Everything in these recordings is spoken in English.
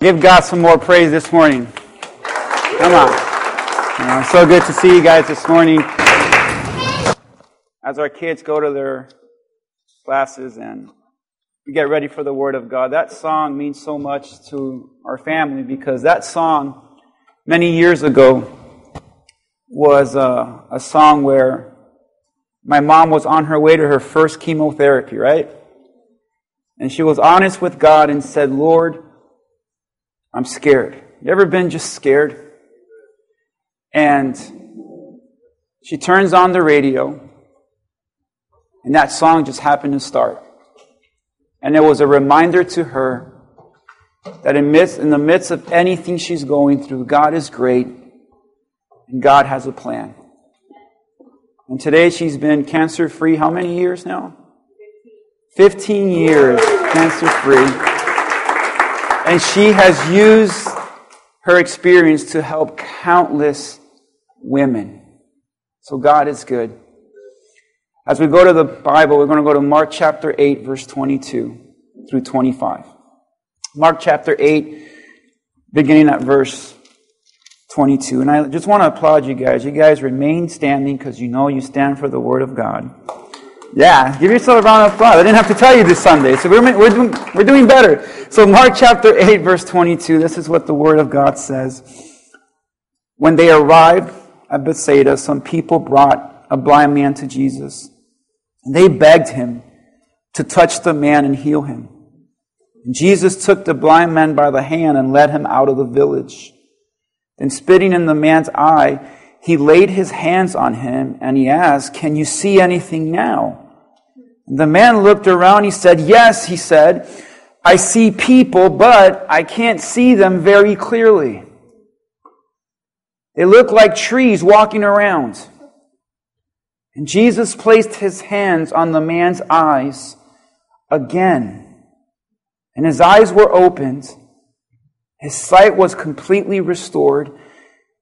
Give God some more praise this morning. Come on. You know, so good to see you guys this morning. As our kids go to their classes and we get ready for the Word of God, that song means so much to our family because that song, many years ago, was a, a song where my mom was on her way to her first chemotherapy, right? And she was honest with God and said, Lord, I'm scared. You ever been just scared? And she turns on the radio, and that song just happened to start. And it was a reminder to her that in, midst, in the midst of anything she's going through, God is great, and God has a plan. And today she's been cancer free how many years now? 15 years cancer free. And she has used her experience to help countless women. So God is good. As we go to the Bible, we're going to go to Mark chapter 8, verse 22 through 25. Mark chapter 8, beginning at verse 22. And I just want to applaud you guys. You guys remain standing because you know you stand for the Word of God. Yeah, give yourself a round of applause. I didn't have to tell you this Sunday, so we're, we're, doing, we're doing better. So, Mark chapter 8, verse 22, this is what the Word of God says. When they arrived at Bethsaida, some people brought a blind man to Jesus. And they begged him to touch the man and heal him. And Jesus took the blind man by the hand and led him out of the village. Then, spitting in the man's eye, he laid his hands on him and he asked, Can you see anything now? The man looked around. He said, Yes, he said, I see people, but I can't see them very clearly. They look like trees walking around. And Jesus placed his hands on the man's eyes again. And his eyes were opened. His sight was completely restored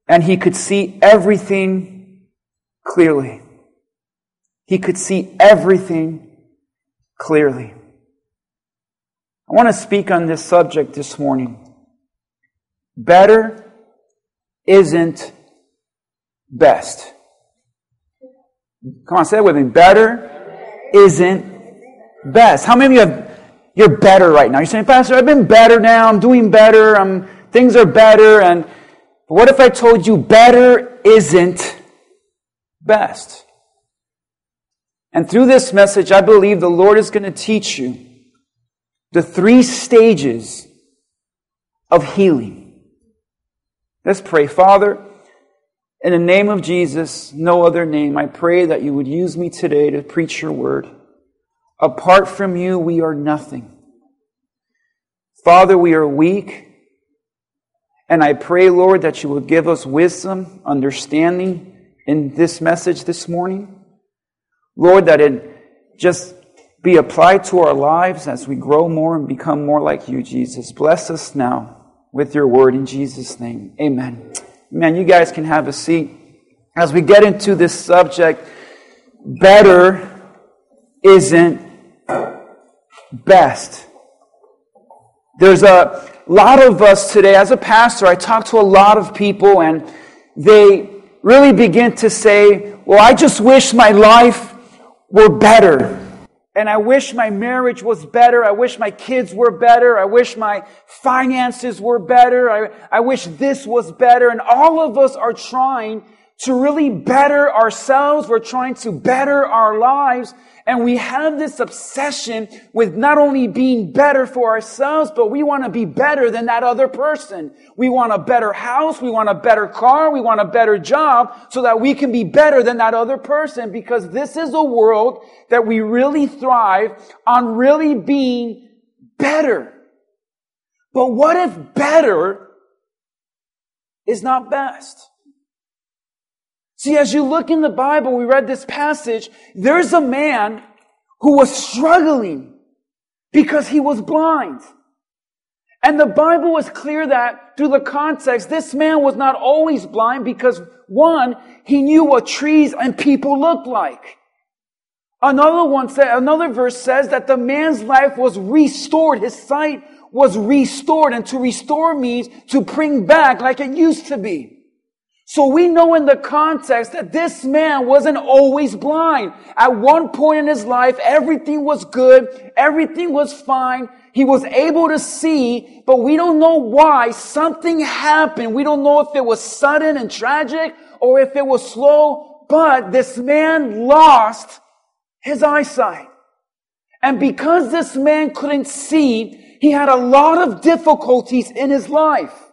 and he could see everything clearly. He could see everything clearly. I want to speak on this subject this morning. Better isn't best. Come on, say it with me. Better isn't best. How many of you have, you're better right now? You're saying, Pastor, I've been better now. I'm doing better. I'm, things are better. And but what if I told you better isn't best? And through this message, I believe the Lord is going to teach you the three stages of healing. Let's pray. Father, in the name of Jesus, no other name, I pray that you would use me today to preach your word. Apart from you, we are nothing. Father, we are weak. And I pray, Lord, that you will give us wisdom, understanding in this message this morning. Lord, that it just be applied to our lives as we grow more and become more like you, Jesus. Bless us now with your word in Jesus' name. Amen. Man, You guys can have a seat. As we get into this subject, better isn't best. There's a a lot of us today, as a pastor, I talk to a lot of people and they really begin to say, well, I just wish my life were better. And I wish my marriage was better. I wish my kids were better. I wish my finances were better. I, I wish this was better. And all of us are trying to really better ourselves. We're trying to better our lives. And we have this obsession with not only being better for ourselves, but we want to be better than that other person. We want a better house. We want a better car. We want a better job so that we can be better than that other person because this is a world that we really thrive on really being better. But what if better is not best? See, as you look in the Bible, we read this passage, there's a man who was struggling because he was blind. And the Bible was clear that through the context, this man was not always blind because one, he knew what trees and people looked like. Another one said, another verse says that the man's life was restored. His sight was restored. And to restore means to bring back like it used to be. So we know in the context that this man wasn't always blind. At one point in his life, everything was good. Everything was fine. He was able to see, but we don't know why something happened. We don't know if it was sudden and tragic or if it was slow, but this man lost his eyesight. And because this man couldn't see, he had a lot of difficulties in his life.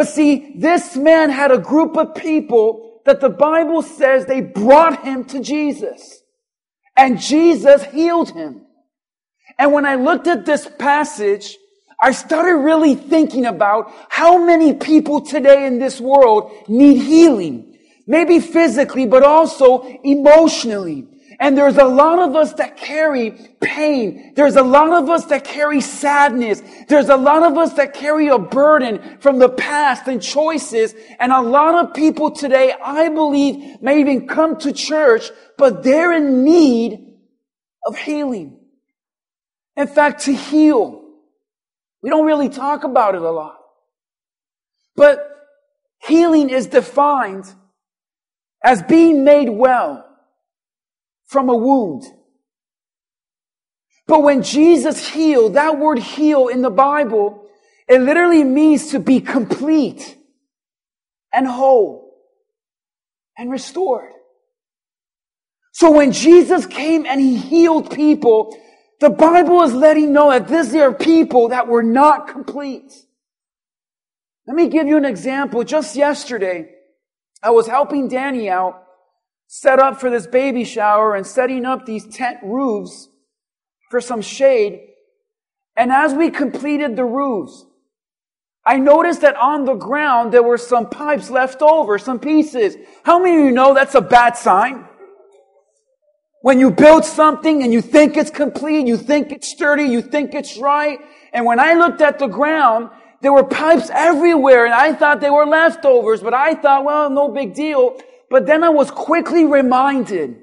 But see, this man had a group of people that the Bible says they brought him to Jesus. And Jesus healed him. And when I looked at this passage, I started really thinking about how many people today in this world need healing. Maybe physically, but also emotionally. And there's a lot of us that carry pain. There's a lot of us that carry sadness. There's a lot of us that carry a burden from the past and choices. And a lot of people today, I believe, may even come to church, but they're in need of healing. In fact, to heal. We don't really talk about it a lot. But healing is defined as being made well from a wound. But when Jesus healed, that word heal in the Bible, it literally means to be complete and whole and restored. So when Jesus came and he healed people, the Bible is letting know that these are people that were not complete. Let me give you an example. Just yesterday, I was helping Danny out set up for this baby shower and setting up these tent roofs for some shade. And as we completed the roofs, I noticed that on the ground there were some pipes left over, some pieces. How many of you know that's a bad sign? When you build something and you think it's complete, you think it's sturdy, you think it's right. And when I looked at the ground, there were pipes everywhere and I thought they were leftovers, but I thought, well, no big deal. But then I was quickly reminded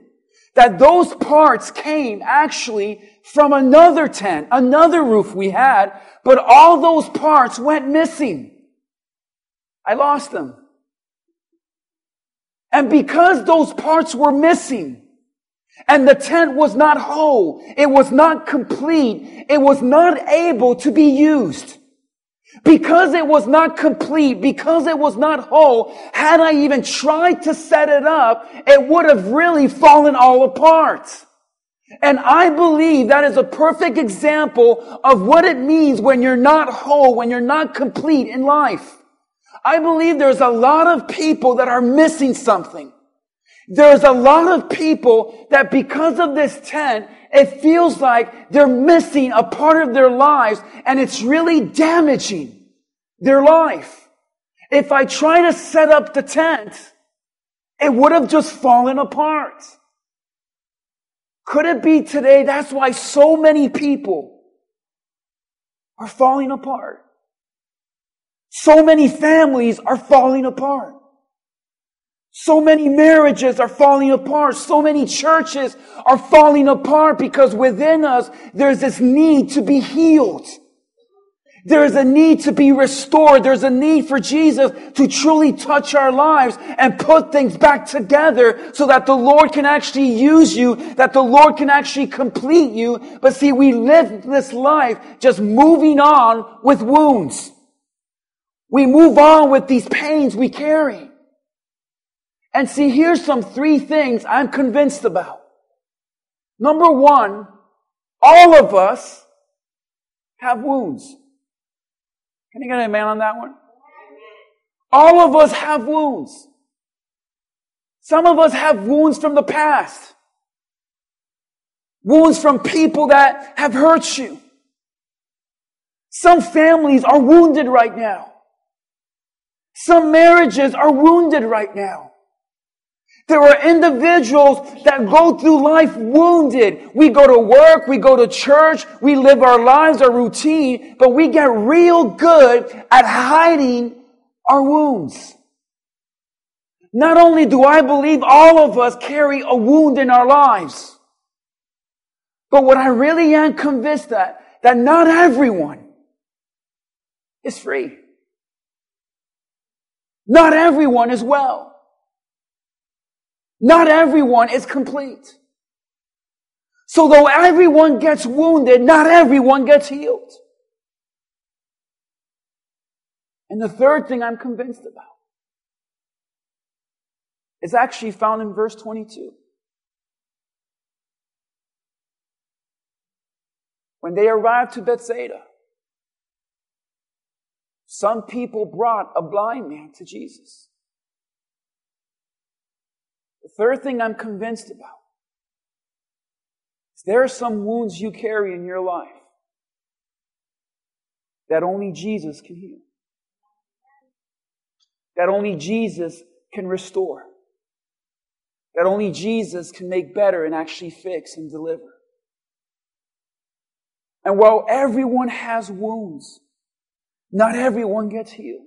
that those parts came actually from another tent, another roof we had, but all those parts went missing. I lost them. And because those parts were missing, and the tent was not whole, it was not complete, it was not able to be used. Because it was not complete, because it was not whole, had I even tried to set it up, it would have really fallen all apart. And I believe that is a perfect example of what it means when you're not whole, when you're not complete in life. I believe there's a lot of people that are missing something. There's a lot of people that because of this tent, it feels like they're missing a part of their lives and it's really damaging their life. If I try to set up the tent, it would have just fallen apart. Could it be today that's why so many people are falling apart? So many families are falling apart. So many marriages are falling apart. So many churches are falling apart because within us, there's this need to be healed. There's a need to be restored. There's a need for Jesus to truly touch our lives and put things back together so that the Lord can actually use you, that the Lord can actually complete you. But see, we live this life just moving on with wounds. We move on with these pains we carry. And see, here's some three things I'm convinced about. Number one, all of us have wounds. Can you get a man on that one? All of us have wounds. Some of us have wounds from the past. Wounds from people that have hurt you. Some families are wounded right now. Some marriages are wounded right now. There are individuals that go through life wounded. We go to work, we go to church, we live our lives, our routine, but we get real good at hiding our wounds. Not only do I believe all of us carry a wound in our lives, but what I really am convinced that, that not everyone is free. Not everyone is well. Not everyone is complete. So though everyone gets wounded, not everyone gets healed. And the third thing I'm convinced about is actually found in verse 22. When they arrived to Bethsaida, some people brought a blind man to Jesus. The third thing I'm convinced about is there are some wounds you carry in your life that only Jesus can heal. That only Jesus can restore. That only Jesus can make better and actually fix and deliver. And while everyone has wounds, not everyone gets healed.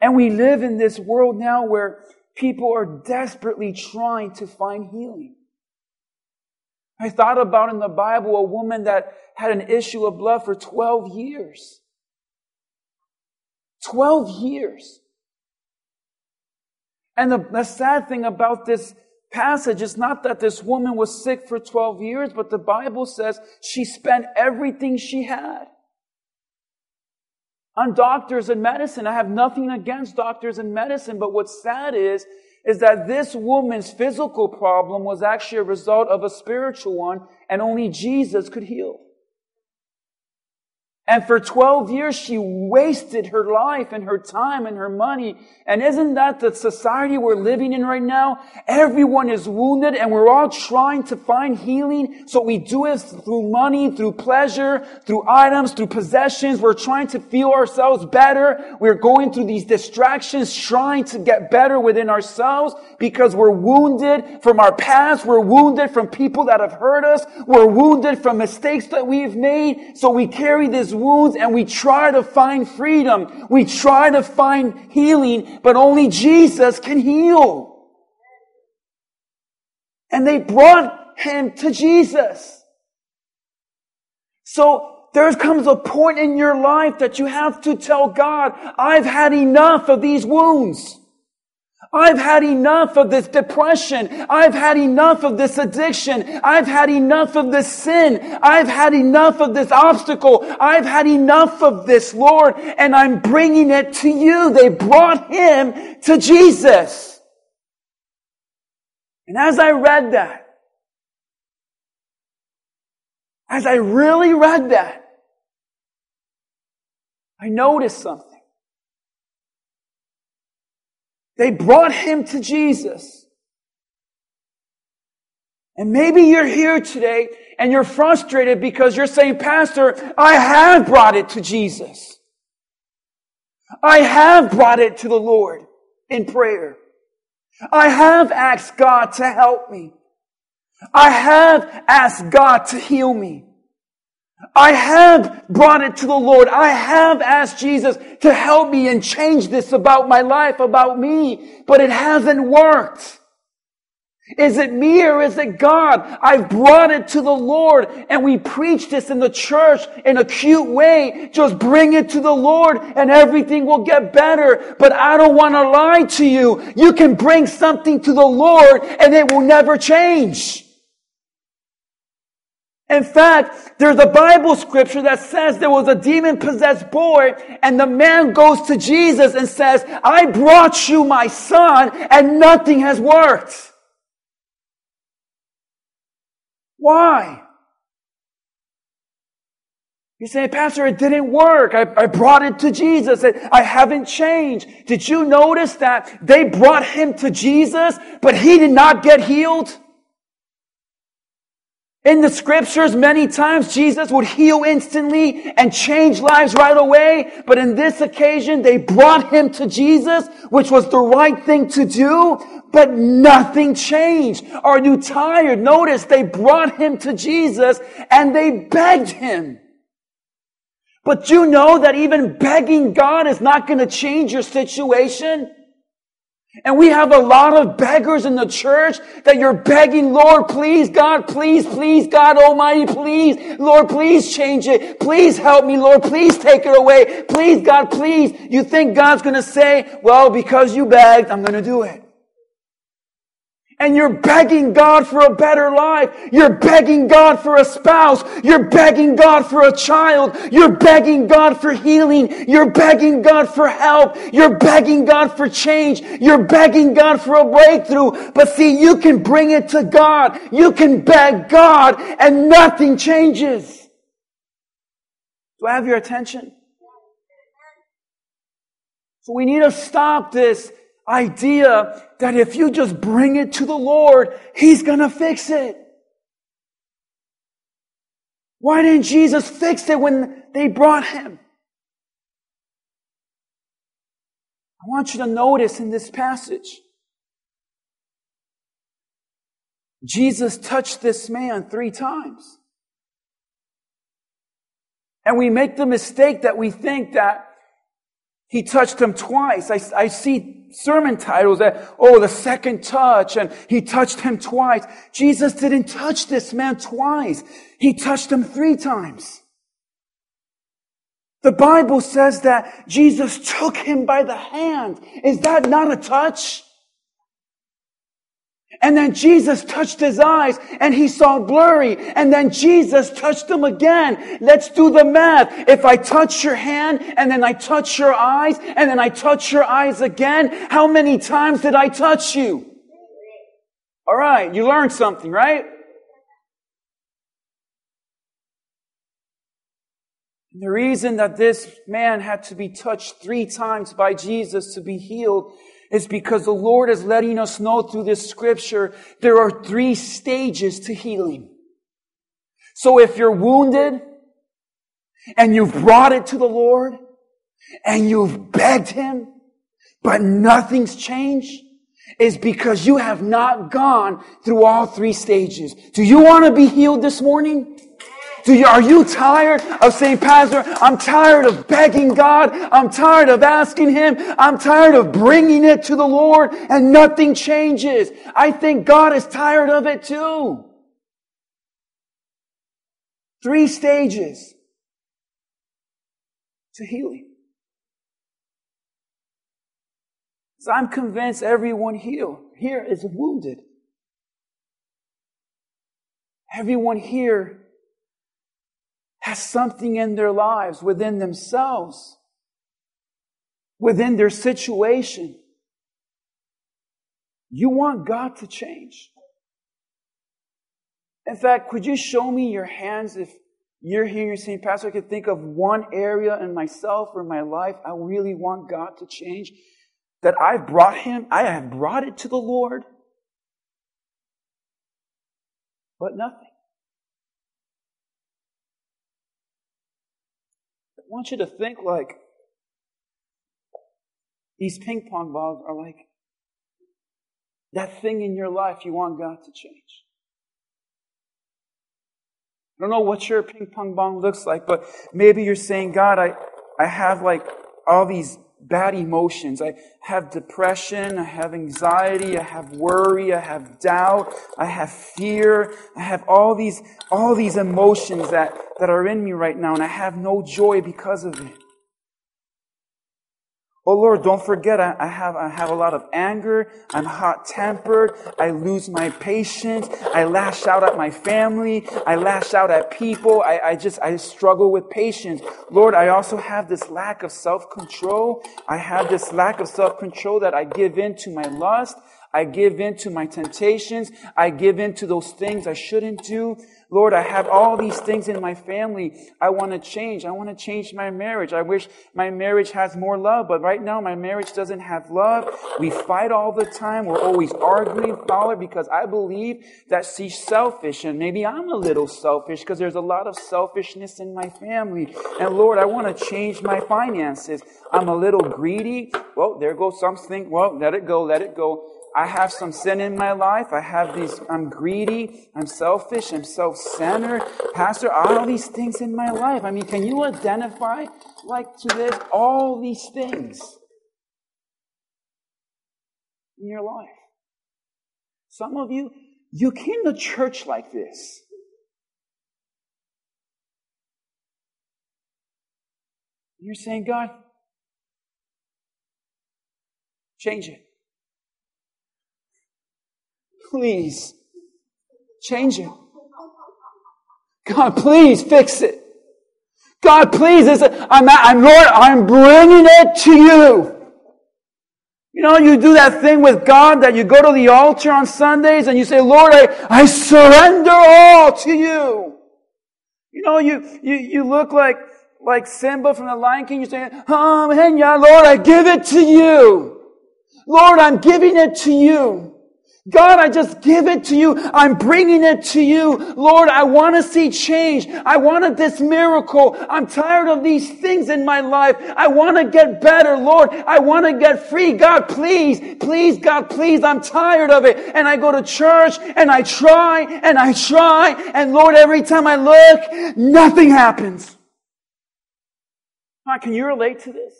And we live in this world now where people are desperately trying to find healing. I thought about in the Bible a woman that had an issue of blood for 12 years. 12 years. And the, the sad thing about this passage is not that this woman was sick for 12 years, but the Bible says she spent everything she had on doctors and medicine. I have nothing against doctors and medicine, but what's sad is, is that this woman's physical problem was actually a result of a spiritual one, and only Jesus could heal. And for 12 years, she wasted her life and her time and her money. And isn't that the society we're living in right now? Everyone is wounded and we're all trying to find healing. So we do it through money, through pleasure, through items, through possessions. We're trying to feel ourselves better. We're going through these distractions, trying to get better within ourselves because we're wounded from our past. We're wounded from people that have hurt us. We're wounded from mistakes that we've made. So we carry this wounds and we try to find freedom. We try to find healing, but only Jesus can heal. And they brought him to Jesus. So there comes a point in your life that you have to tell God, I've had enough of these wounds. I've had enough of this depression. I've had enough of this addiction. I've had enough of this sin. I've had enough of this obstacle. I've had enough of this, Lord, and I'm bringing it to you. They brought him to Jesus. And as I read that, as I really read that, I noticed something. They brought him to Jesus. And maybe you're here today and you're frustrated because you're saying, Pastor, I have brought it to Jesus. I have brought it to the Lord in prayer. I have asked God to help me. I have asked God to heal me. I have brought it to the Lord. I have asked Jesus to help me and change this about my life, about me, but it hasn't worked. Is it me or is it God? I've brought it to the Lord and we preach this in the church in a cute way. Just bring it to the Lord and everything will get better. But I don't want to lie to you. You can bring something to the Lord and it will never change. In fact, there's a Bible scripture that says there was a demon possessed boy and the man goes to Jesus and says, I brought you my son and nothing has worked. Why? You say, Pastor, it didn't work. I, I brought it to Jesus. I, I haven't changed. Did you notice that they brought him to Jesus, but he did not get healed? In the scriptures, many times Jesus would heal instantly and change lives right away. But in this occasion, they brought him to Jesus, which was the right thing to do, but nothing changed. Are you tired? Notice they brought him to Jesus and they begged him. But you know that even begging God is not going to change your situation? And we have a lot of beggars in the church that you're begging, Lord, please, God, please, please, God Almighty, please, Lord, please change it. Please help me, Lord, please take it away. Please, God, please. You think God's going to say, well, because you begged, I'm going to do it and you're begging God for a better life. You're begging God for a spouse. You're begging God for a child. You're begging God for healing. You're begging God for help. You're begging God for change. You're begging God for a breakthrough. But see, you can bring it to God. You can beg God and nothing changes. Do I have your attention? So we need to stop this idea that if you just bring it to the Lord, He's gonna fix it. Why didn't Jesus fix it when they brought Him? I want you to notice in this passage, Jesus touched this man three times. And we make the mistake that we think that he touched him twice. I, I see sermon titles that, oh, the second touch, and he touched him twice. Jesus didn't touch this man twice. He touched him three times. The Bible says that Jesus took him by the hand. Is that not a touch? And then Jesus touched his eyes and he saw blurry. And then Jesus touched him again. Let's do the math. If I touch your hand and then I touch your eyes and then I touch your eyes again, how many times did I touch you? All right. You learned something, right? The reason that this man had to be touched three times by Jesus to be healed is because the Lord is letting us know through this scripture there are three stages to healing. So if you're wounded and you've brought it to the Lord and you've begged Him, but nothing's changed, is because you have not gone through all three stages. Do you want to be healed this morning? Do you, are you tired of saying, Pastor, I'm tired of begging God. I'm tired of asking Him. I'm tired of bringing it to the Lord and nothing changes. I think God is tired of it too. Three stages to healing. So I'm convinced everyone here, here is wounded. Everyone here has something in their lives within themselves, within their situation. You want God to change. In fact, could you show me your hands if you're here, you're saying, Pastor, I could think of one area in myself or my life I really want God to change, that I've brought Him, I have brought it to the Lord, but nothing. Want you to think like these ping pong balls are like that thing in your life you want God to change. I don't know what your ping pong ball looks like, but maybe you're saying, God, I, I have like all these bad emotions. I have depression. I have anxiety. I have worry. I have doubt. I have fear. I have all these, all these emotions that, that are in me right now, and I have no joy because of it. Oh Lord, don't forget, I, I, have, I have a lot of anger. I'm hot tempered. I lose my patience. I lash out at my family. I lash out at people. I, I just, I struggle with patience. Lord, I also have this lack of self-control. I have this lack of self-control that I give in to my lust. I give in to my temptations. I give in to those things I shouldn't do. Lord, I have all these things in my family. I want to change. I want to change my marriage. I wish my marriage has more love, but right now my marriage doesn't have love. We fight all the time. We're always arguing, Father, because I believe that she's selfish and maybe I'm a little selfish because there's a lot of selfishness in my family. And Lord, I want to change my finances. I'm a little greedy. Well, there goes something. Well, let it go. Let it go. I have some sin in my life. I have these, I'm greedy, I'm selfish, I'm self centered. Pastor, all these things in my life. I mean, can you identify, like, to this, all these things? in your life. Some of you, you came to church like this. You're saying, God, change it. Please, change it. God, please fix it. God, please, I'm, I'm, Lord, I'm bringing it to you. You know, you do that thing with God that you go to the altar on Sundays and you say, Lord, I, I surrender all to you. You know, you, you, you look like, like Simba from the Lion King. You say, man, yeah, Lord, I give it to you. Lord, I'm giving it to you. God, I just give it to you. I'm bringing it to you. Lord, I want to see change. I wanted this miracle. I'm tired of these things in my life. I want to get better. Lord, I want to get free. God, please, please, God, please. I'm tired of it. And I go to church and I try and I try. And Lord, every time I look, nothing happens. can you relate to this?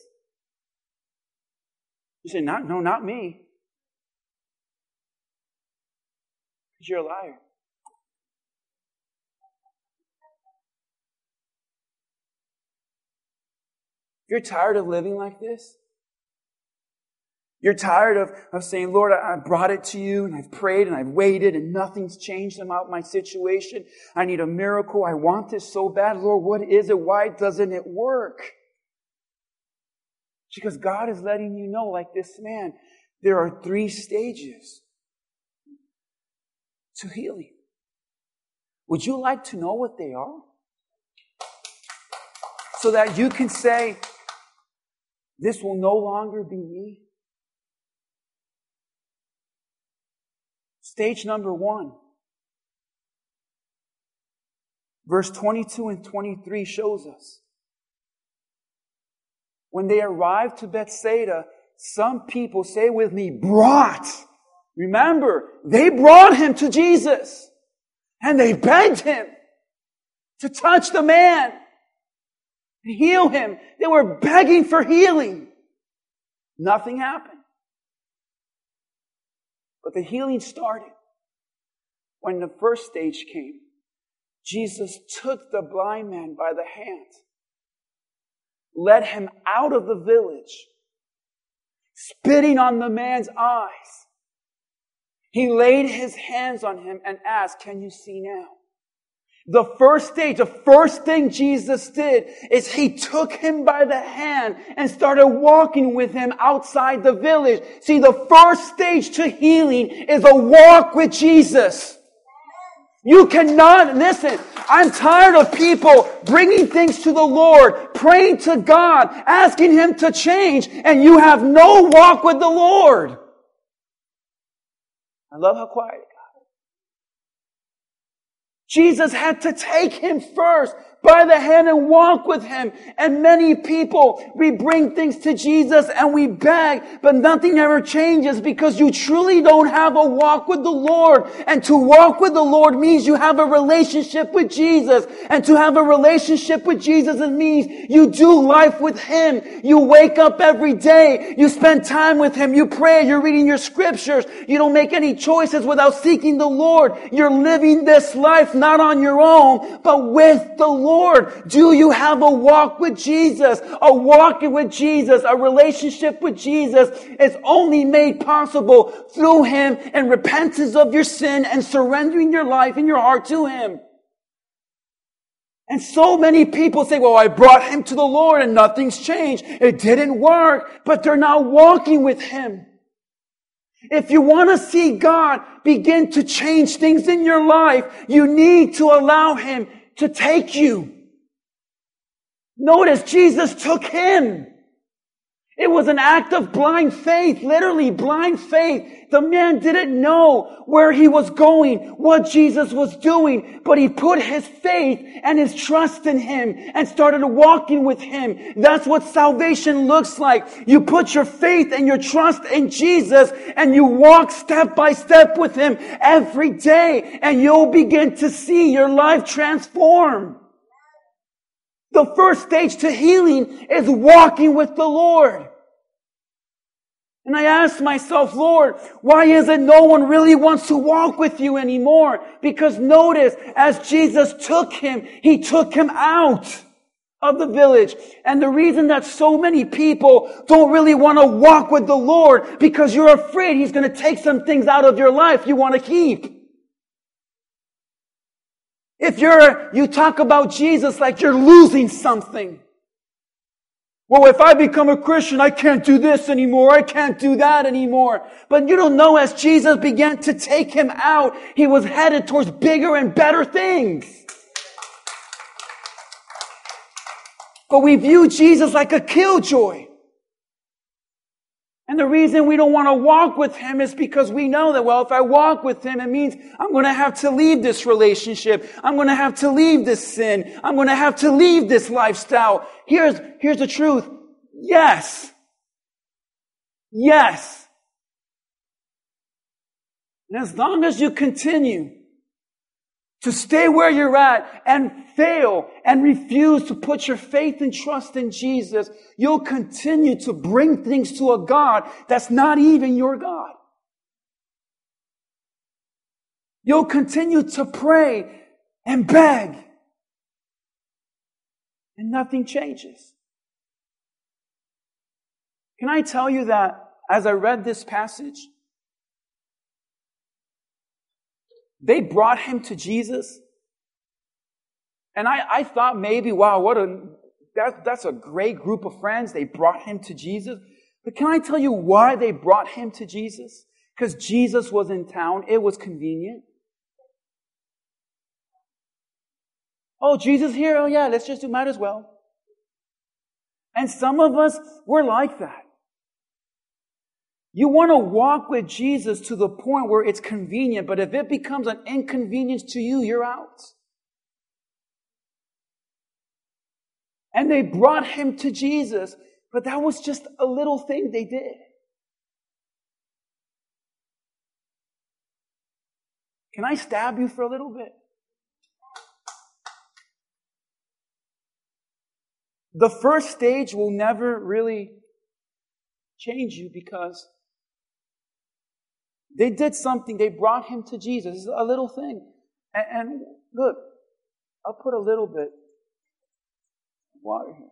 You say, not, no, not me. Because you're a liar. You're tired of living like this? You're tired of, of saying, Lord, I brought it to you and I've prayed and I've waited and nothing's changed about my situation. I need a miracle. I want this so bad. Lord, what is it? Why doesn't it work? Because God is letting you know, like this man, there are three stages to heal you. Would you like to know what they are? So that you can say, this will no longer be me. Stage number one. Verse 22 and 23 shows us. When they arrived to Bethsaida, some people, say with me, brought Remember, they brought him to Jesus and they begged him to touch the man and heal him. They were begging for healing. Nothing happened. But the healing started when the first stage came. Jesus took the blind man by the hand, led him out of the village, spitting on the man's eyes, he laid his hands on him and asked, Can you see now? The first stage, the first thing Jesus did is he took him by the hand and started walking with him outside the village. See, the first stage to healing is a walk with Jesus. You cannot, listen, I'm tired of people bringing things to the Lord, praying to God, asking Him to change, and you have no walk with the Lord. I love how quiet it got. Jesus had to take him first by the hand and walk with him. And many people, we bring things to Jesus and we beg, but nothing ever changes because you truly don't have a walk with the Lord. And to walk with the Lord means you have a relationship with Jesus. And to have a relationship with Jesus it means you do life with him. You wake up every day. You spend time with him. You pray. You're reading your scriptures. You don't make any choices without seeking the Lord. You're living this life not on your own, but with the Lord. Lord? Do you have a walk with Jesus? A walk with Jesus, a relationship with Jesus is only made possible through Him and repentance of your sin and surrendering your life and your heart to Him. And so many people say, well, I brought him to the Lord and nothing's changed. It didn't work, but they're not walking with him. If you want to see God begin to change things in your life, you need to allow him to take you. Notice Jesus took him. It was an act of blind faith, literally blind faith. The man didn't know where he was going, what Jesus was doing, but he put his faith and his trust in him and started walking with him. That's what salvation looks like. You put your faith and your trust in Jesus and you walk step by step with him every day and you'll begin to see your life transform. The first stage to healing is walking with the Lord. And I asked myself, Lord, why is it no one really wants to walk with you anymore? Because notice, as Jesus took him, he took him out of the village. And the reason that so many people don't really want to walk with the Lord, because you're afraid he's going to take some things out of your life you want to keep. If you're, you talk about Jesus like you're losing something. Well, if I become a Christian, I can't do this anymore. I can't do that anymore. But you don't know as Jesus began to take him out, he was headed towards bigger and better things. But we view Jesus like a killjoy. And the reason we don't want to walk with him is because we know that, well, if I walk with him, it means I'm going to have to leave this relationship. I'm going to have to leave this sin. I'm going to have to leave this lifestyle. Here's, here's the truth. Yes. Yes. And as long as you continue to stay where you're at and fail and refuse to put your faith and trust in Jesus, you'll continue to bring things to a God that's not even your God. You'll continue to pray and beg and nothing changes. Can I tell you that as I read this passage, They brought him to Jesus. And I, I thought maybe, wow, what a, that, that's a great group of friends. They brought him to Jesus. But can I tell you why they brought him to Jesus? Because Jesus was in town. It was convenient. Oh, Jesus here? Oh yeah, let's just do, might as well. And some of us, we're like that. You want to walk with Jesus to the point where it's convenient, but if it becomes an inconvenience to you, you're out. And they brought him to Jesus, but that was just a little thing they did. Can I stab you for a little bit? The first stage will never really change you because they did something. They brought him to Jesus. a little thing. And, and look, I'll put a little bit of water here.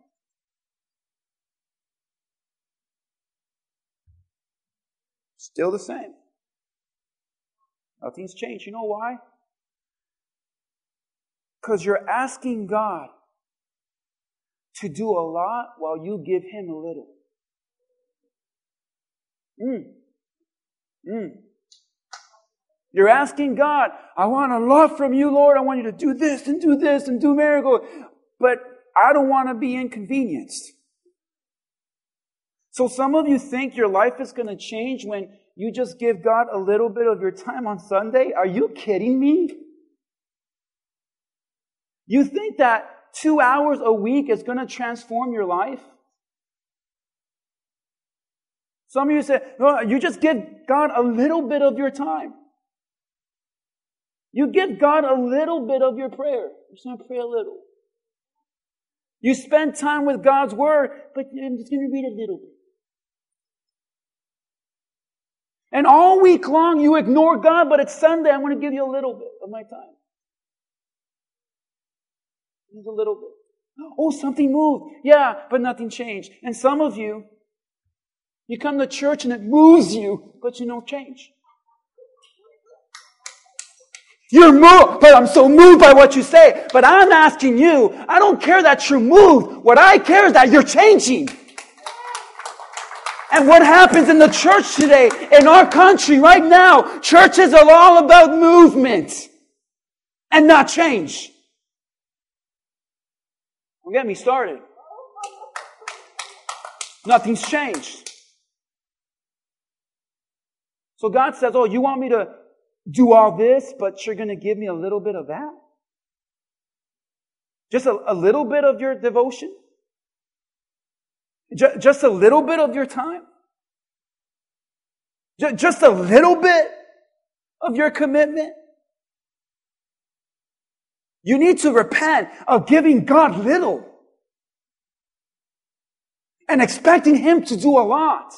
Still the same. Nothing's changed. You know why? Because you're asking God to do a lot while you give Him a little. Mm. Mm. You're asking God, I want a lot from you, Lord. I want you to do this and do this and do miracles. But I don't want to be inconvenienced. So some of you think your life is going to change when you just give God a little bit of your time on Sunday? Are you kidding me? You think that two hours a week is going to transform your life? Some of you say, no, you just give God a little bit of your time. You give God a little bit of your prayer. You just to pray a little. You spend time with God's Word, but I'm just going to read a little bit. And all week long you ignore God, but it's Sunday, I'm going to give you a little bit of my time. Just a little bit. Oh, something moved. Yeah, but nothing changed. And some of you, you come to church and it moves you, but you don't change. You're moved, but I'm so moved by what you say. But I'm asking you, I don't care that you're moved. What I care is that you're changing. And what happens in the church today, in our country right now, churches are all about movement and not change. Don't get me started. Nothing's changed. So God says, Oh, you want me to do all this, but you're going to give me a little bit of that? Just a, a little bit of your devotion? Just, just a little bit of your time? Just, just a little bit of your commitment? You need to repent of giving God little and expecting Him to do a lot.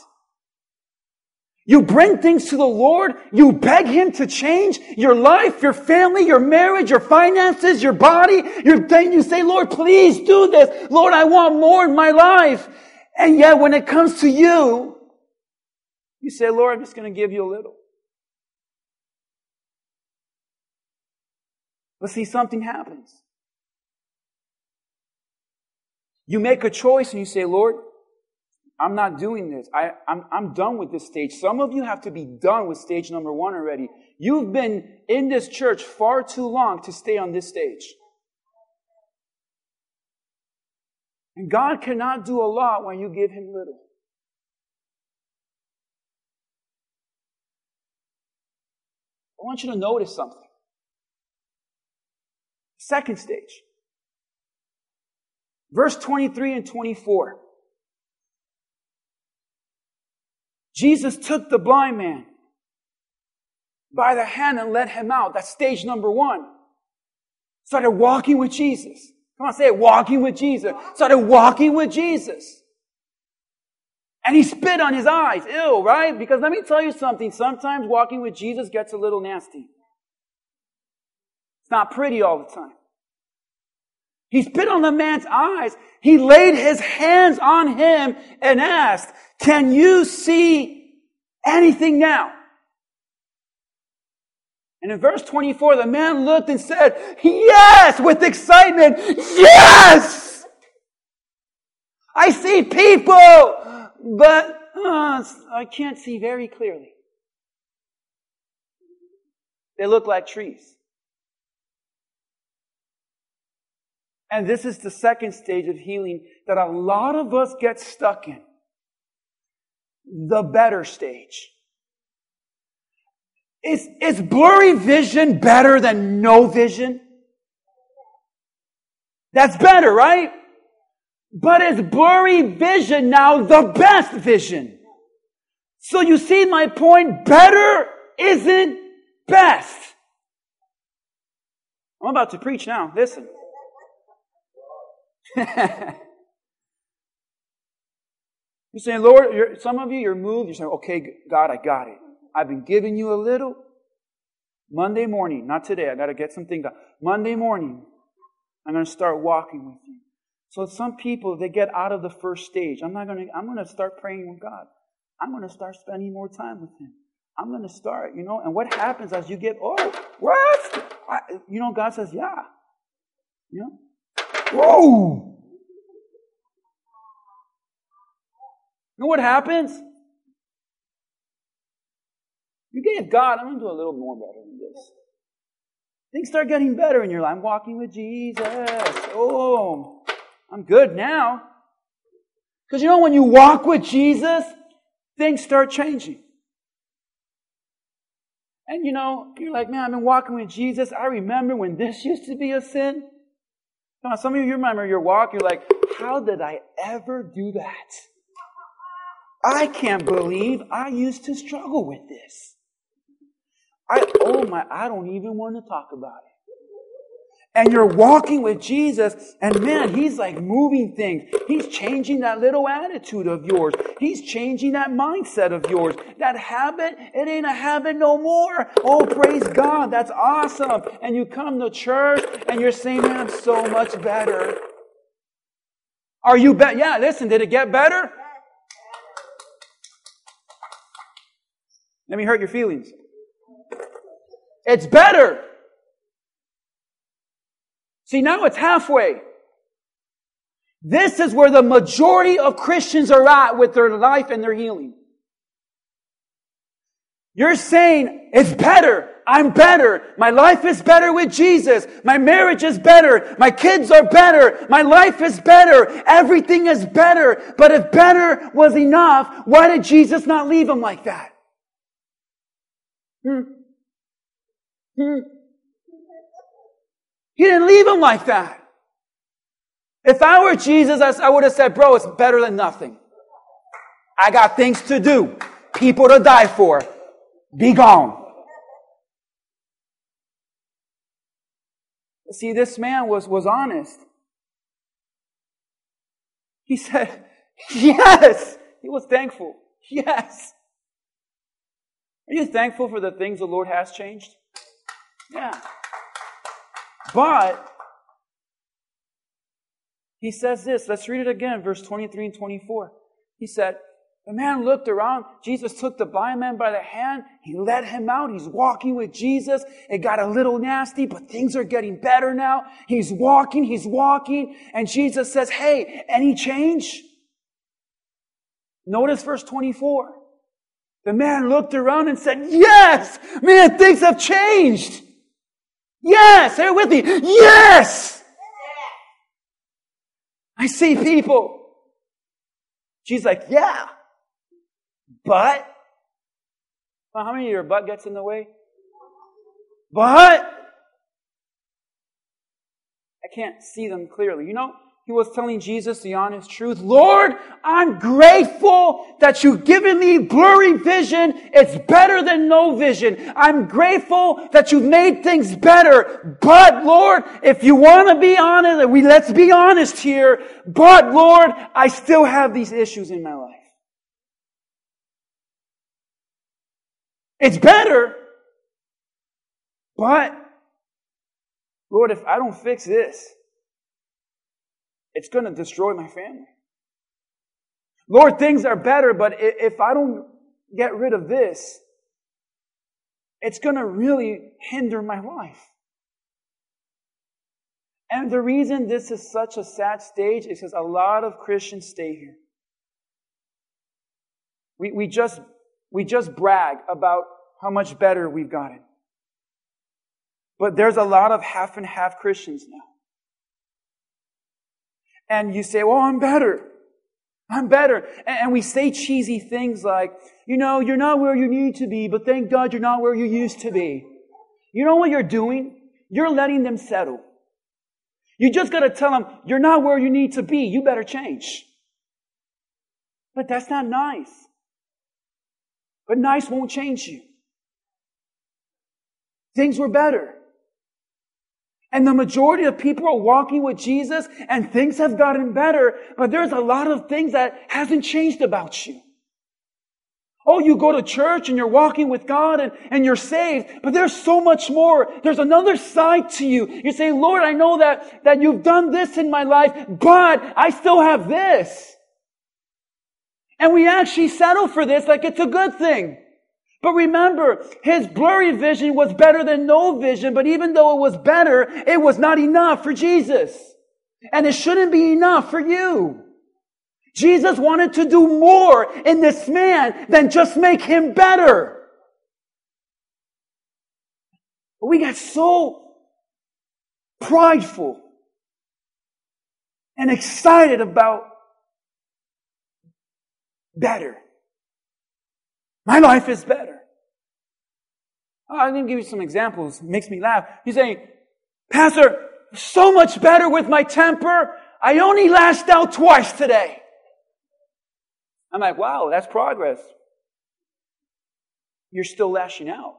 You bring things to the Lord. You beg Him to change your life, your family, your marriage, your finances, your body. Your thing. You say, Lord, please do this. Lord, I want more in my life. And yet when it comes to you, you say, Lord, I'm just going to give you a little. But see, something happens. You make a choice and you say, Lord, I'm not doing this. I, I'm, I'm done with this stage. Some of you have to be done with stage number one already. You've been in this church far too long to stay on this stage. And God cannot do a lot when you give Him little. I want you to notice something. Second stage. Verse 23 and 24. Jesus took the blind man by the hand and led him out. That's stage number one. Started walking with Jesus. Come on, say it. Walking with Jesus. Started walking with Jesus. And he spit on his eyes. Ew, right? Because let me tell you something. Sometimes walking with Jesus gets a little nasty. It's not pretty all the time. He spit on the man's eyes. He laid his hands on him and asked, can you see anything now? And in verse 24, the man looked and said, Yes, with excitement, yes! I see people, but uh, I can't see very clearly. They look like trees. And this is the second stage of healing that a lot of us get stuck in the better stage. Is, is blurry vision better than no vision? That's better, right? But is blurry vision now the best vision? So you see my point? Better isn't best. I'm about to preach now. Listen. You're saying, Lord, some of you, you're moved. You're saying, okay, God, I got it. I've been giving you a little. Monday morning, not today, I got to get something done. Monday morning, I'm going to start walking with you. So some people, they get out of the first stage. I'm not going to, I'm going to start praying with God. I'm going to start spending more time with Him. I'm going to start, you know, and what happens as you get, oh, what? I, you know, God says, yeah. You know? Whoa! You know what happens? You get God, I'm going to do a little more better than this. Things start getting better in your life. I'm walking with Jesus. Oh, I'm good now. Because you know, when you walk with Jesus, things start changing. And you know, you're like, man, I've been walking with Jesus. I remember when this used to be a sin. On, some of you remember your walk. You're like, how did I ever do that? I can't believe I used to struggle with this. I, oh my, I don't even want to talk about it. And you're walking with Jesus, and man, He's like moving things. He's changing that little attitude of yours. He's changing that mindset of yours. That habit, it ain't a habit no more. Oh, praise God. That's awesome. And you come to church, and you're saying, man, I'm so much better. Are you better? Yeah, listen, did it get better? Let me hurt your feelings. It's better. See, now it's halfway. This is where the majority of Christians are at with their life and their healing. You're saying, it's better. I'm better. My life is better with Jesus. My marriage is better. My kids are better. My life is better. Everything is better. But if better was enough, why did Jesus not leave them like that? Hmm. Hmm. He didn't leave him like that. If I were Jesus, I would have said, bro, it's better than nothing. I got things to do, people to die for. Be gone. See, this man was, was honest. He said, yes. He was thankful. Yes. Are you thankful for the things the Lord has changed? Yeah. But he says this. Let's read it again, verse 23 and 24. He said, the man looked around. Jesus took the blind man by the hand. He led him out. He's walking with Jesus. It got a little nasty, but things are getting better now. He's walking, he's walking, and Jesus says, Hey, any change? Notice verse 24. The man looked around and said, Yes! Man, things have changed! Yes! It with me. Yes! I see people. She's like, Yeah. But, well, how many of your butt gets in the way? But, I can't see them clearly. You know, he was telling Jesus the honest truth. Lord, I'm grateful that you've given me blurry vision. It's better than no vision. I'm grateful that you've made things better. But Lord, if you want to be honest, we let's be honest here. But Lord, I still have these issues in my life. It's better. But, Lord, if I don't fix this, it's going to destroy my family. Lord, things are better, but if I don't get rid of this, it's going to really hinder my life. And the reason this is such a sad stage is because a lot of Christians stay here. We, we just we just brag about how much better we've gotten. But there's a lot of half and half Christians now. And you say, well, I'm better. I'm better. And we say cheesy things like, you know, you're not where you need to be, but thank God you're not where you used to be. You know what you're doing? You're letting them settle. You just gotta tell them, you're not where you need to be. You better change. But that's not nice. But nice won't change you. Things were better. And the majority of people are walking with Jesus and things have gotten better, but there's a lot of things that hasn't changed about you. Oh, you go to church and you're walking with God and, and you're saved, but there's so much more. There's another side to you. You say, Lord, I know that, that you've done this in my life, but I still have this. And we actually settle for this like it's a good thing. But remember, his blurry vision was better than no vision, but even though it was better, it was not enough for Jesus. And it shouldn't be enough for you. Jesus wanted to do more in this man than just make him better. But we got so prideful and excited about better. My life is better. Oh, I'm going to give you some examples. It makes me laugh. He's saying, Pastor, so much better with my temper. I only lashed out twice today. I'm like, wow, that's progress. You're still lashing out.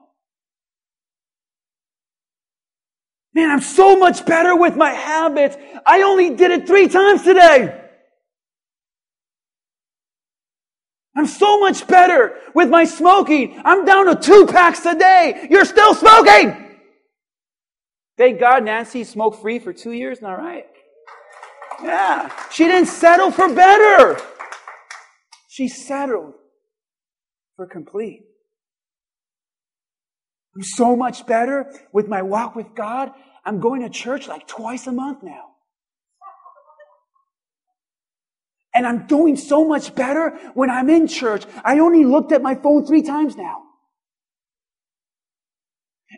Man, I'm so much better with my habits. I only did it three times today. I'm so much better with my smoking. I'm down to two packs a day. You're still smoking. Thank God Nancy smoked free for two years now, right? Yeah. She didn't settle for better. She settled for complete. I'm so much better with my walk with God. I'm going to church like twice a month now. And I'm doing so much better when I'm in church. I only looked at my phone three times now.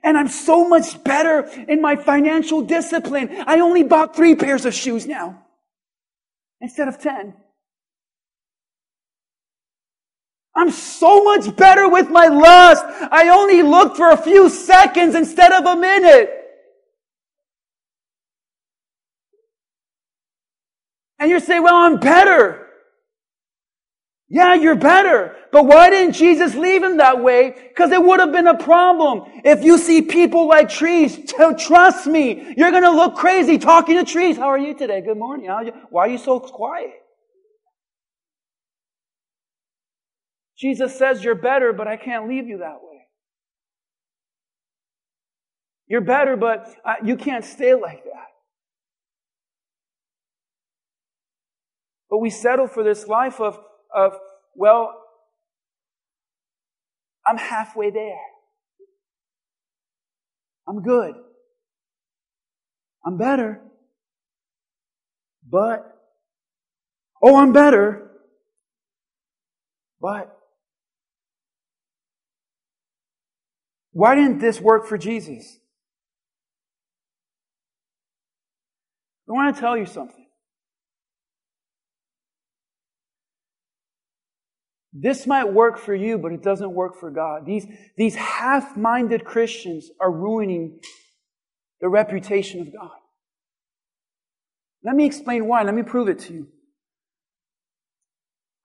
And I'm so much better in my financial discipline. I only bought three pairs of shoes now instead of ten. I'm so much better with my lust. I only looked for a few seconds instead of a minute. And you say, well, I'm better. Yeah, you're better. But why didn't Jesus leave him that way? Because it would have been a problem. If you see people like trees, t- trust me, you're going to look crazy talking to trees. How are you today? Good morning. Are you? Why are you so quiet? Jesus says you're better, but I can't leave you that way. You're better, but I, you can't stay like that. But we settle for this life of, of, well, I'm halfway there. I'm good. I'm better. But, oh, I'm better. But, why didn't this work for Jesus? I want to tell you something. This might work for you, but it doesn't work for God. These, these half-minded Christians are ruining the reputation of God. Let me explain why. Let me prove it to you.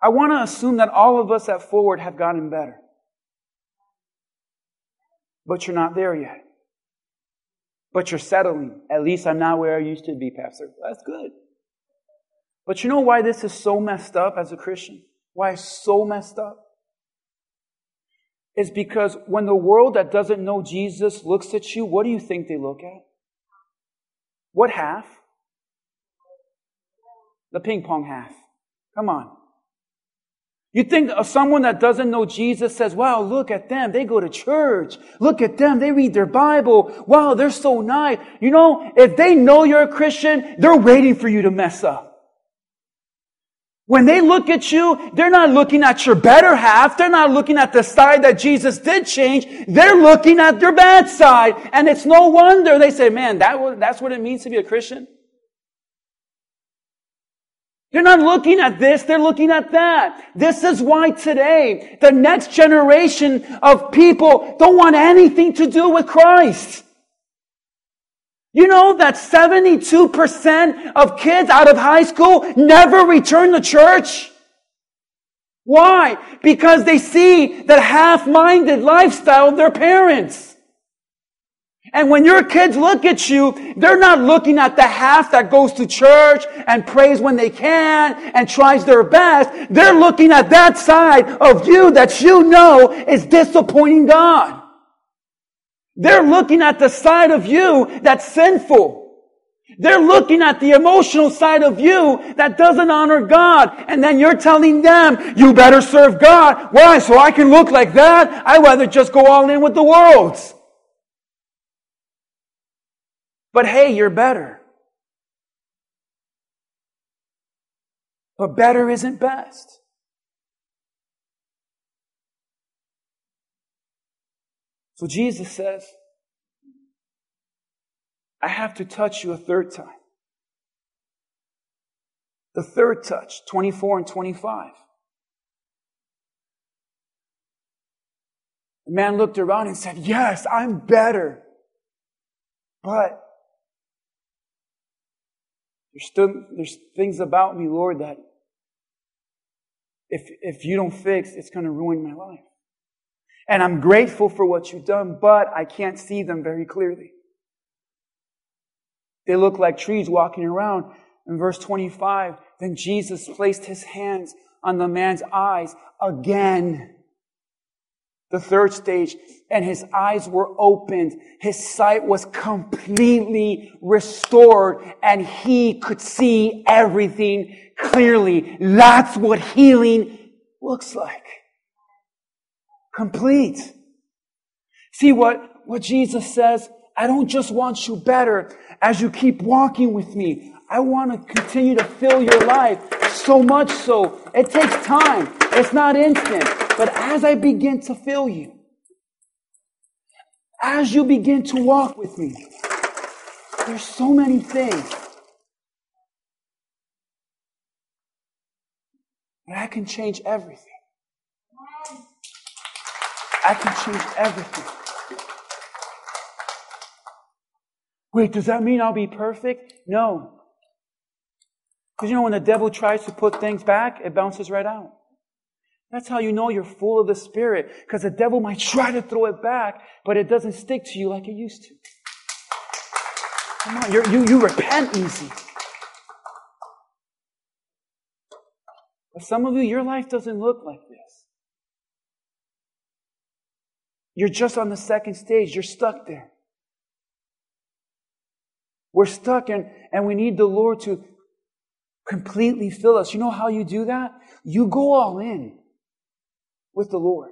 I want to assume that all of us at Forward have gotten better. But you're not there yet. But you're settling. At least I'm not where I used to be, Pastor. That's good. But you know why this is so messed up as a Christian? Why it's so messed up? Is because when the world that doesn't know Jesus looks at you, what do you think they look at? What half? The ping pong half. Come on. You think someone that doesn't know Jesus says, wow, look at them. They go to church. Look at them. They read their Bible. Wow, they're so nice. You know, if they know you're a Christian, they're waiting for you to mess up. When they look at you, they're not looking at your better half. They're not looking at the side that Jesus did change. They're looking at your bad side. And it's no wonder they say, man, that, that's what it means to be a Christian. They're not looking at this, they're looking at that. This is why today, the next generation of people don't want anything to do with Christ. You know that 72% of kids out of high school never return to church? Why? Because they see the half-minded lifestyle of their parents. And when your kids look at you, they're not looking at the half that goes to church and prays when they can and tries their best. They're looking at that side of you that you know is disappointing God. They're looking at the side of you that's sinful. They're looking at the emotional side of you that doesn't honor God. And then you're telling them, you better serve God. Why? So I can look like that? I'd rather just go all in with the world. But hey, you're better. But better isn't best. So Jesus says, I have to touch you a third time. The third touch, 24 and 25. The man looked around and said, Yes, I'm better. But there's still there's things about me, Lord, that if if you don't fix, it's going to ruin my life. And I'm grateful for what you've done, but I can't see them very clearly. They look like trees walking around. In verse 25, then Jesus placed his hands on the man's eyes again. The third stage, and his eyes were opened. His sight was completely restored, and he could see everything clearly. That's what healing looks like complete. See what, what Jesus says? I don't just want you better as you keep walking with me. I want to continue to fill your life so much so. It takes time. It's not instant. But as I begin to fill you, as you begin to walk with me, there's so many things that I can change everything. I can change everything. Wait, does that mean I'll be perfect? No. Because you know, when the devil tries to put things back, it bounces right out. That's how you know you're full of the Spirit. Because the devil might try to throw it back, but it doesn't stick to you like it used to. Come on, you you, repent easy. But some of you, your life doesn't look like this. You're just on the second stage. You're stuck there. We're stuck and, and we need the Lord to completely fill us. You know how you do that? You go all in with the Lord.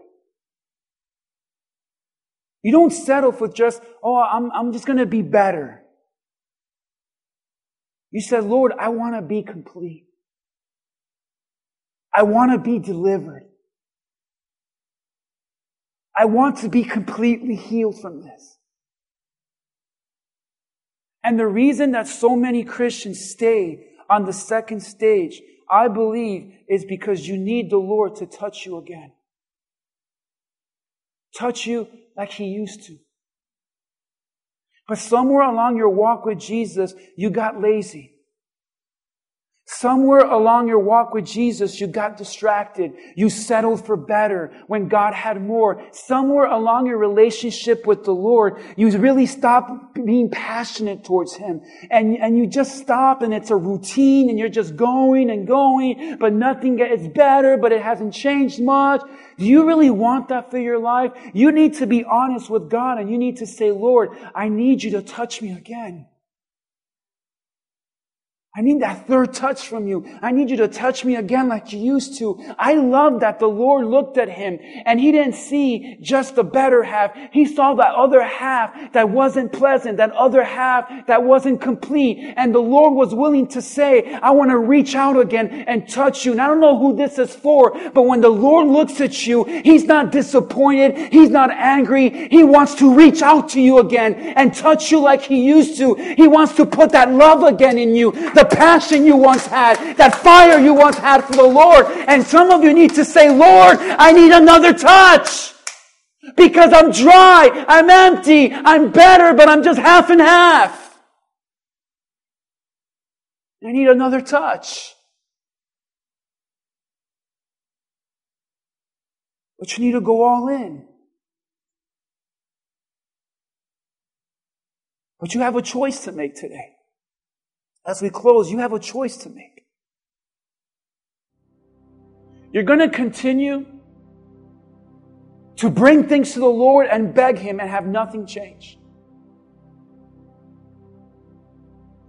You don't settle for just, oh, I'm, I'm just going to be better. You said, Lord, I want to be complete. I want to be delivered. I want to be completely healed from this. And the reason that so many Christians stay on the second stage, I believe, is because you need the Lord to touch you again. Touch you like He used to. But somewhere along your walk with Jesus, you got lazy. Somewhere along your walk with Jesus, you got distracted. You settled for better when God had more. Somewhere along your relationship with the Lord, you really stop being passionate towards Him. And, and you just stop and it's a routine and you're just going and going, but nothing gets better, but it hasn't changed much. Do you really want that for your life? You need to be honest with God and you need to say, Lord, I need you to touch me again. I need that third touch from you. I need you to touch me again like you used to. I love that the Lord looked at him and he didn't see just the better half. He saw that other half that wasn't pleasant, that other half that wasn't complete. And the Lord was willing to say, I want to reach out again and touch you. And I don't know who this is for, but when the Lord looks at you, He's not disappointed. He's not angry. He wants to reach out to you again and touch you like He used to. He wants to put that love again in you. The the passion you once had, that fire you once had for the Lord. And some of you need to say, Lord, I need another touch. Because I'm dry, I'm empty, I'm better, but I'm just half and half. I need another touch. But you need to go all in. But you have a choice to make today. As we close, you have a choice to make. You're going to continue to bring things to the Lord and beg Him and have nothing change.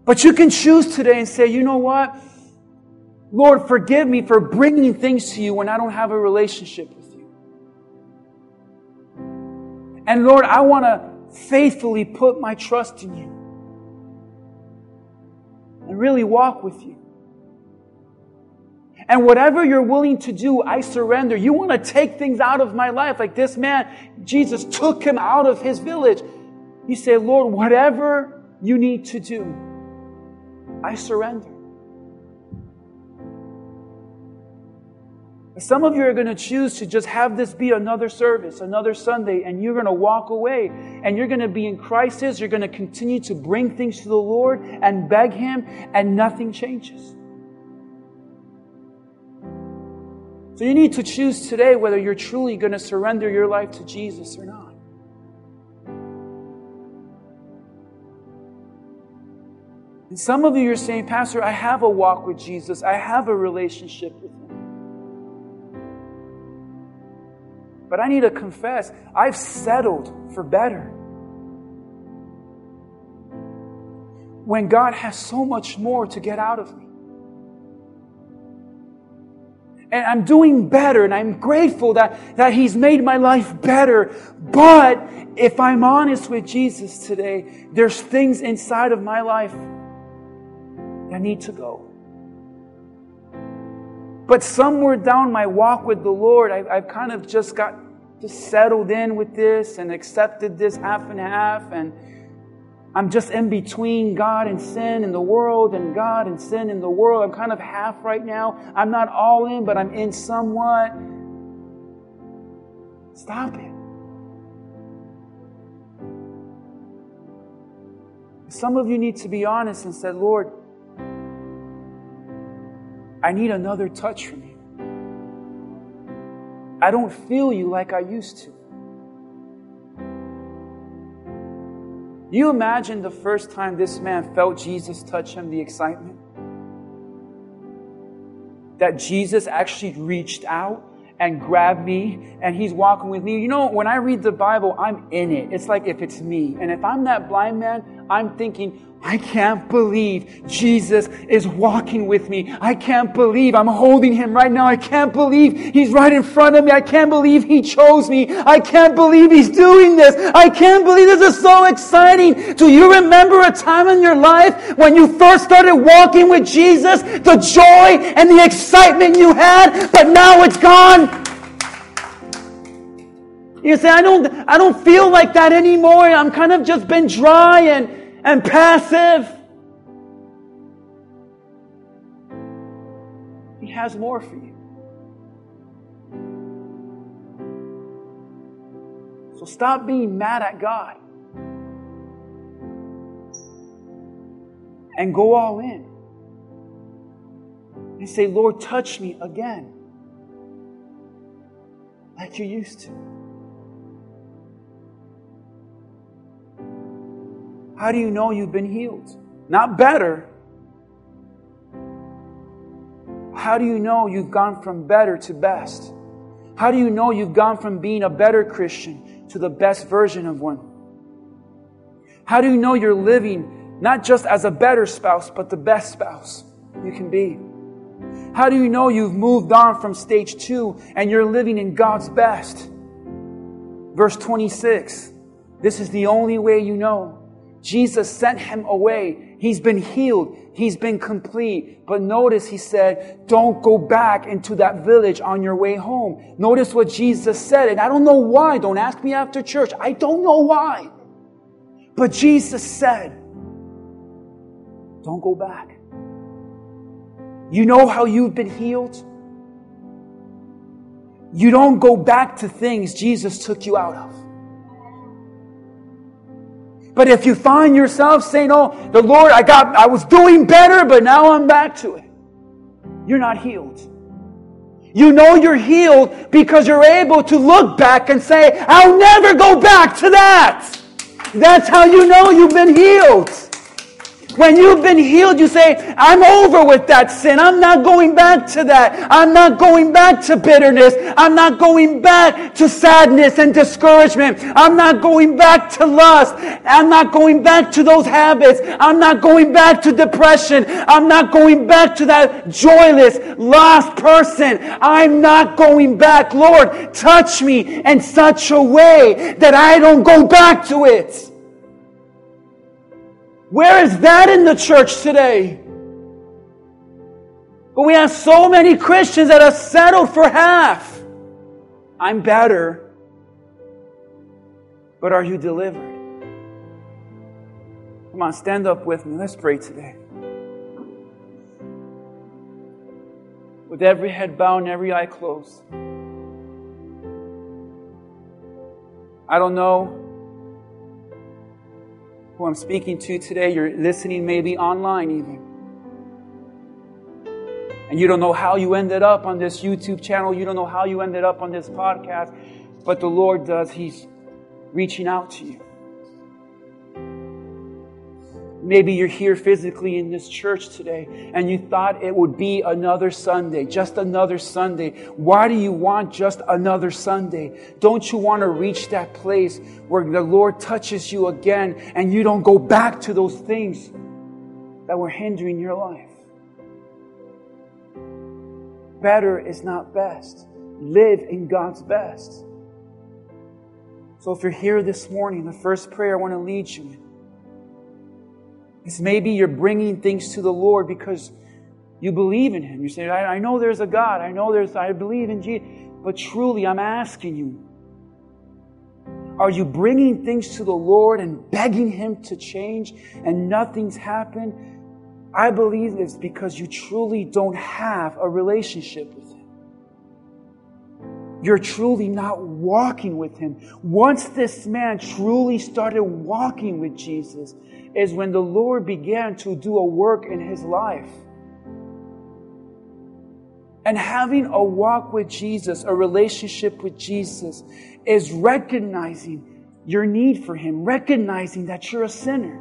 But you can choose today and say, you know what? Lord, forgive me for bringing things to you when I don't have a relationship with you. And Lord, I want to faithfully put my trust in you really walk with you. And whatever you're willing to do, I surrender. You want to take things out of my life. Like this man, Jesus took him out of his village. You say, Lord, whatever you need to do, I surrender. Some of you are going to choose to just have this be another service, another Sunday, and you're going to walk away and you're going to be in crisis. You're going to continue to bring things to the Lord and beg Him, and nothing changes. So you need to choose today whether you're truly going to surrender your life to Jesus or not. And some of you are saying, Pastor, I have a walk with Jesus, I have a relationship with Him. But I need to confess, I've settled for better. When God has so much more to get out of me. And I'm doing better, and I'm grateful that, that He's made my life better. But if I'm honest with Jesus today, there's things inside of my life that need to go. But somewhere down my walk with the Lord, I've, I've kind of just got just settled in with this and accepted this half and half. And I'm just in between God and sin and the world and God and sin in the world. I'm kind of half right now. I'm not all in, but I'm in somewhat. Stop it. Some of you need to be honest and say, Lord, I need another touch from you. I don't feel you like I used to. You imagine the first time this man felt Jesus touch him, the excitement? That Jesus actually reached out and grabbed me and he's walking with me. You know, when I read the Bible, I'm in it. It's like if it's me. And if I'm that blind man, I'm thinking, I can't believe Jesus is walking with me. I can't believe I'm holding him right now. I can't believe he's right in front of me. I can't believe he chose me. I can't believe he's doing this. I can't believe this is so exciting. Do you remember a time in your life when you first started walking with Jesus? The joy and the excitement you had, but now it's gone. You say, I don't, I don't feel like that anymore. I'm kind of just been dry and and passive. He has more for you. So stop being mad at God and go all in and say, Lord, touch me again like you used to. How do you know you've been healed? Not better. How do you know you've gone from better to best? How do you know you've gone from being a better Christian to the best version of one? How do you know you're living not just as a better spouse, but the best spouse you can be? How do you know you've moved on from stage two and you're living in God's best? Verse 26. This is the only way you know. Jesus sent him away. He's been healed. He's been complete. But notice he said, don't go back into that village on your way home. Notice what Jesus said. And I don't know why. Don't ask me after church. I don't know why. But Jesus said, don't go back. You know how you've been healed? You don't go back to things Jesus took you out of. But if you find yourself saying, Oh, the Lord, I got, I was doing better, but now I'm back to it, you're not healed. You know you're healed because you're able to look back and say, I'll never go back to that. That's how you know you've been healed. When you've been healed, you say, I'm over with that sin. I'm not going back to that. I'm not going back to bitterness. I'm not going back to sadness and discouragement. I'm not going back to lust. I'm not going back to those habits. I'm not going back to depression. I'm not going back to that joyless, lost person. I'm not going back. Lord, touch me in such a way that I don't go back to it. Where is that in the church today? But we have so many Christians that are settled for half. I'm better. But are you delivered? Come on, stand up with me. Let's pray today. With every head bowed and every eye closed. I don't know who I'm speaking to today, you're listening maybe online even. And you don't know how you ended up on this YouTube channel. You don't know how you ended up on this podcast. But the Lord does. He's reaching out to you. Maybe you're here physically in this church today and you thought it would be another Sunday, just another Sunday. Why do you want just another Sunday? Don't you want to reach that place where the Lord touches you again and you don't go back to those things that were hindering your life? Better is not best. Live in God's best. So if you're here this morning, the first prayer I want to lead you in it's maybe you're bringing things to the Lord because you believe in Him. You say, I, I know there's a God. I know there's, I believe in Jesus. But truly, I'm asking you, are you bringing things to the Lord and begging Him to change and nothing's happened? I believe it's because you truly don't have a relationship with Him you're truly not walking with him. Once this man truly started walking with Jesus, is when the Lord began to do a work in his life. And having a walk with Jesus, a relationship with Jesus, is recognizing your need for him, recognizing that you're a sinner.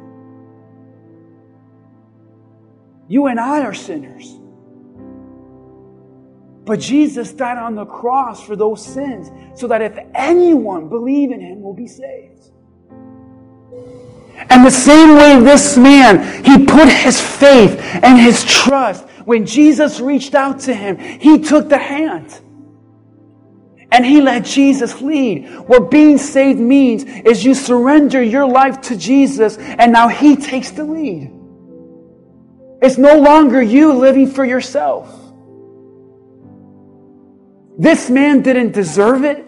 You and I are sinners. But Jesus died on the cross for those sins so that if anyone believe in him will be saved. And the same way this man, he put his faith and his trust. When Jesus reached out to him, he took the hand. And he let Jesus lead. What being saved means is you surrender your life to Jesus and now he takes the lead. It's no longer you living for yourself. This man didn't deserve it.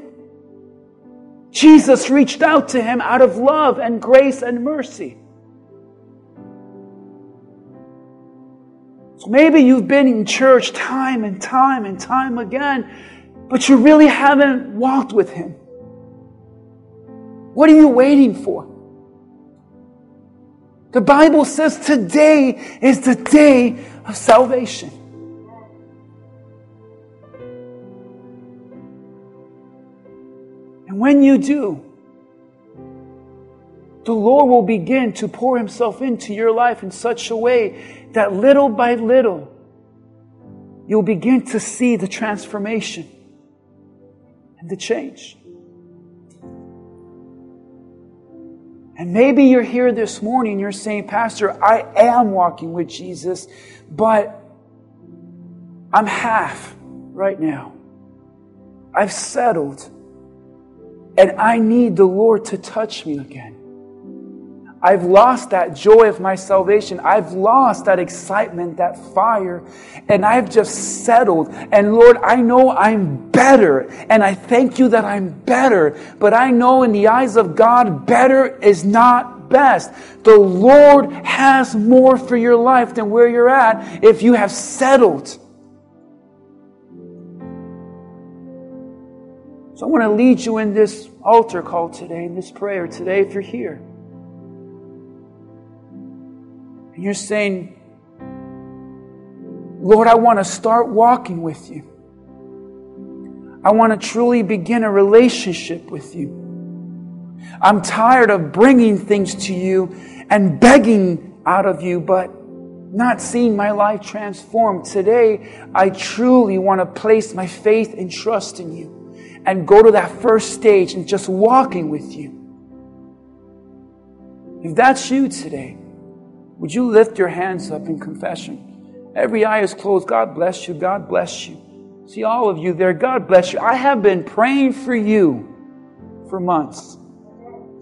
Jesus reached out to him out of love and grace and mercy. So maybe you've been in church time and time and time again, but you really haven't walked with him. What are you waiting for? The Bible says today is the day of salvation. And when you do, the Lord will begin to pour Himself into your life in such a way that little by little, you'll begin to see the transformation and the change. And maybe you're here this morning, you're saying, Pastor, I am walking with Jesus, but I'm half right now. I've settled. And I need the Lord to touch me again. I've lost that joy of my salvation. I've lost that excitement, that fire, and I've just settled. And Lord, I know I'm better, and I thank you that I'm better, but I know in the eyes of God, better is not best. The Lord has more for your life than where you're at if you have settled. So I want to lead you in this altar call today, in this prayer today, if you're here. And you're saying, Lord, I want to start walking with you. I want to truly begin a relationship with you. I'm tired of bringing things to you and begging out of you, but not seeing my life transformed. Today, I truly want to place my faith and trust in you and go to that first stage and just walking with you. If that's you today, would you lift your hands up in confession? Every eye is closed. God bless you. God bless you. See all of you there. God bless you. I have been praying for you for months.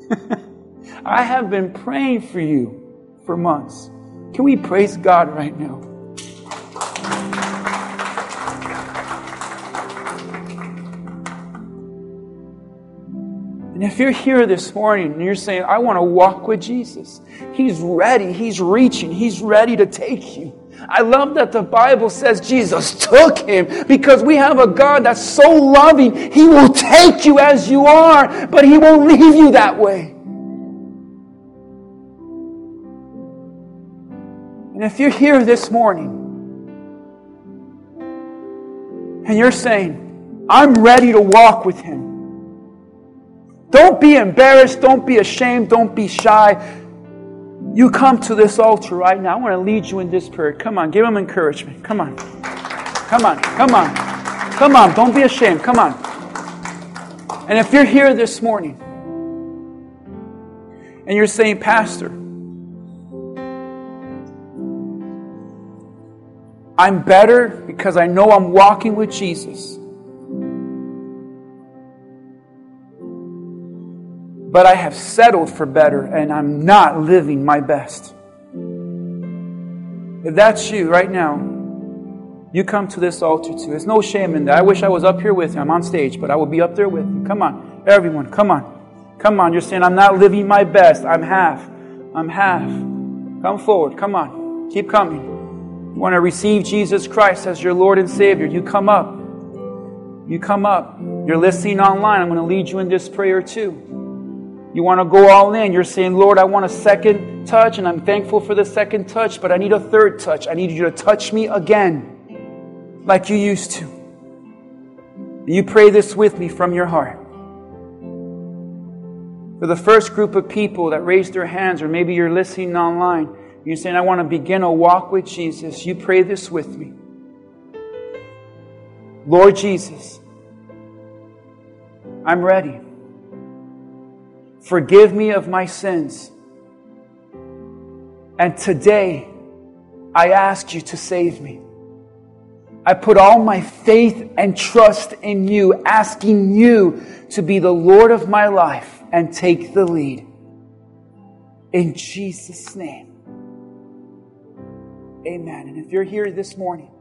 I have been praying for you for months. Can we praise God right now? And if you're here this morning and you're saying, I want to walk with Jesus, He's ready, He's reaching, He's ready to take you. I love that the Bible says Jesus took him because we have a God that's so loving. He will take you as you are, but He won't leave you that way. And if you're here this morning and you're saying, I'm ready to walk with Him, don't be embarrassed. Don't be ashamed. Don't be shy. You come to this altar right now. I want to lead you in this prayer. Come on, give them encouragement. Come on. Come on. Come on. Come on. Don't be ashamed. Come on. And if you're here this morning and you're saying, Pastor, I'm better because I know I'm walking with Jesus. But I have settled for better and I'm not living my best. If that's you right now, you come to this altar too. There's no shame in that. I wish I was up here with you. I'm on stage, but I will be up there with you. Come on, everyone, come on. Come on. You're saying, I'm not living my best. I'm half. I'm half. Come forward. Come on. Keep coming. You want to receive Jesus Christ as your Lord and Savior. You come up. You come up. You're listening online. I'm going to lead you in this prayer too. You want to go all in. You're saying, Lord, I want a second touch, and I'm thankful for the second touch, but I need a third touch. I need you to touch me again like you used to. You pray this with me from your heart. For the first group of people that raised their hands, or maybe you're listening online, you're saying, I want to begin a walk with Jesus. You pray this with me. Lord Jesus, I'm ready. Forgive me of my sins. And today, I ask you to save me. I put all my faith and trust in you, asking you to be the Lord of my life and take the lead. In Jesus' name. Amen. And if you're here this morning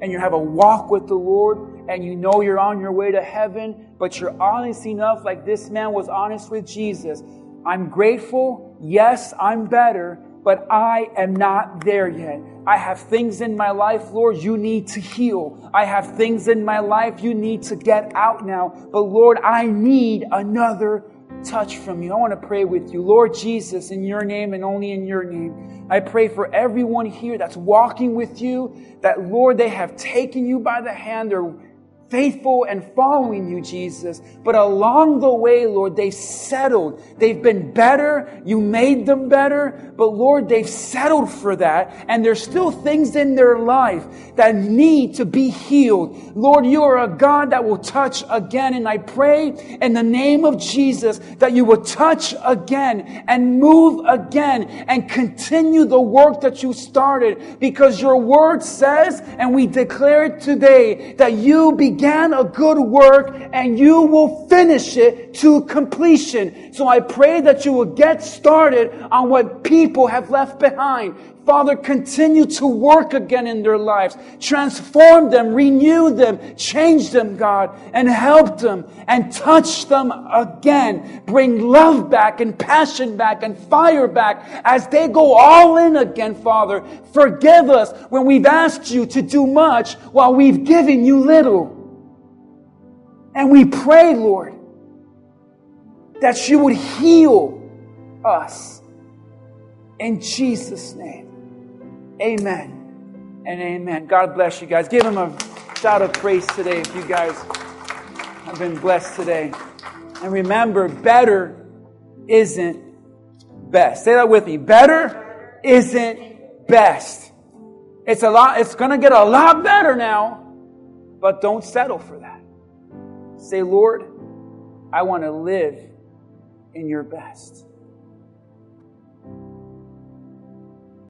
and you have a walk with the Lord and you know you're on your way to heaven, but you're honest enough, like this man was honest with Jesus, I'm grateful. Yes, I'm better, but I am not there yet. I have things in my life, Lord, you need to heal. I have things in my life you need to get out now. But Lord, I need another touch from you. I want to pray with you. Lord Jesus, in your name and only in your name, I pray for everyone here that's walking with you, that Lord, they have taken you by the hand. They're faithful and following you, Jesus. But along the way, Lord, they've settled. They've been better. You made them better. But Lord, they've settled for that. And there's still things in their life that need to be healed. Lord, you are a God that will touch again. And I pray in the name of Jesus that you will touch again and move again and continue the work that you started because your word says, and we declare it today, that you begin began a good work and you will finish it to completion. So I pray that you will get started on what people have left behind. Father, continue to work again in their lives. Transform them, renew them, change them, God, and help them and touch them again. Bring love back and passion back and fire back as they go all in again, Father. Forgive us when we've asked you to do much while we've given you little. And we pray, Lord, that you would heal us. In Jesus' name. Amen and amen. God bless you guys. Give him a shout of praise today if you guys have been blessed today. And remember, better isn't best. Say that with me. Better isn't best. It's a lot, it's gonna get a lot better now, but don't settle for that. Say, Lord, I want to live in your best.